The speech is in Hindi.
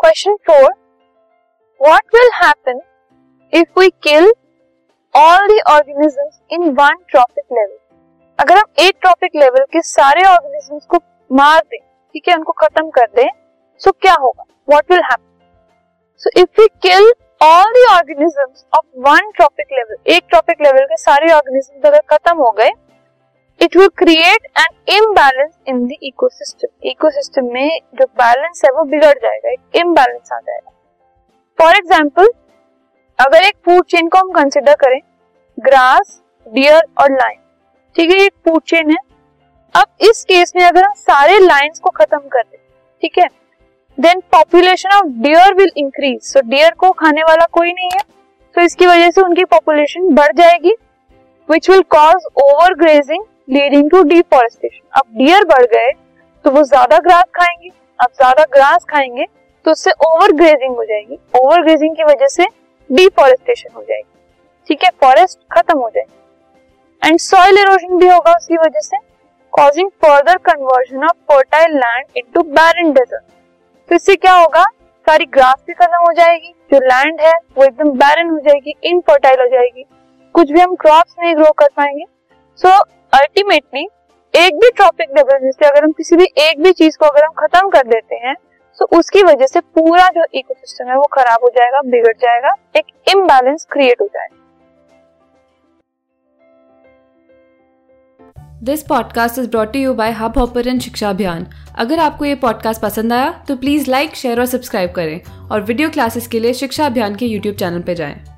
Question four what will happen if we kill all the organisms in one trophic level अगर हम एक ट्रॉपिक लेवल के सारे ऑर्गेनिजम्स को मार दें, ठीक है, उनको खत्म कर दें सो क्या होगा? What will happen so if we kill all the organisms of one trophic level एक ट्रॉपिक लेवल के सारे ऑर्गेनिजम्स अगर खत्म हो गए it will create an imbalance in the ecosystem ecosystem में जो बैलेंस है वो बिगड़ जाएगा, एक इम्बैलेंस आ जाएगा। फॉर एग्ज़ाम्पल अगर एक फ़ूड चेन को हम कंसिडर करें ग्रास डियर और लाइन ठीक है एक फ़ूड चेन है। अब इस केस में अगर हम सारे लाइंस को खत्म कर दें, ठीक है then population of deer will increase so deer को खाने वाला कोई नहीं है। तो इसकी वजह से उनकी पॉपुलेशन बढ़ जाएगी which will cause overgrazing leading to deforestation अब डियर बढ़ गए तो वो ज़्यादा ग्रास खाएँगे। अब ज़्यादा ग्रास खाएँगे तो उससे ओवर ग्रेजिंग हो जाएगी। ओवर ग्रेजिंग की वजह से डिफॉरेस्टेशन हो जाएगी। ठीक है? फॉरेस्ट खत्म हो जाएगी। एंड सॉइल इरोजन भी होगा उसकी वजह से causing further conversion of fertile land into barren desert तो इससे क्या होगा? सारी ग्रास भी खत्म हो जाएगी। जो लैंड है वो एकदम बैरन हो जाएगी इनफर्टाइल हो जाएगी। कुछ भी हम क्रॉप्स नहीं ग्रो कर पाएँगे। सो so, अल्टीमेटली एक भी ट्रॉपिक लेवल जैसे अगर हम किसी भी एक भी चीज़ को अगर हम खत्म कर देते हैं तो उसकी वजह से पूरा जो इकोसिस्टम है वो खराब हो जाएगा, बिगड़ जाएगा, एक इम्बैलेंस क्रिएट हो जाएगा। This podcast is brought you by Hubhopper Shiksha Abhiyan अगर आपको ये पॉडकास्ट पसंद आया तो प्लीज़ लाइक शेयर और सब्सक्राइब करें। और वीडियो क्लासेस के लिए शिक्षा अभियान के यूट्यूब चैनल पर जाएँ।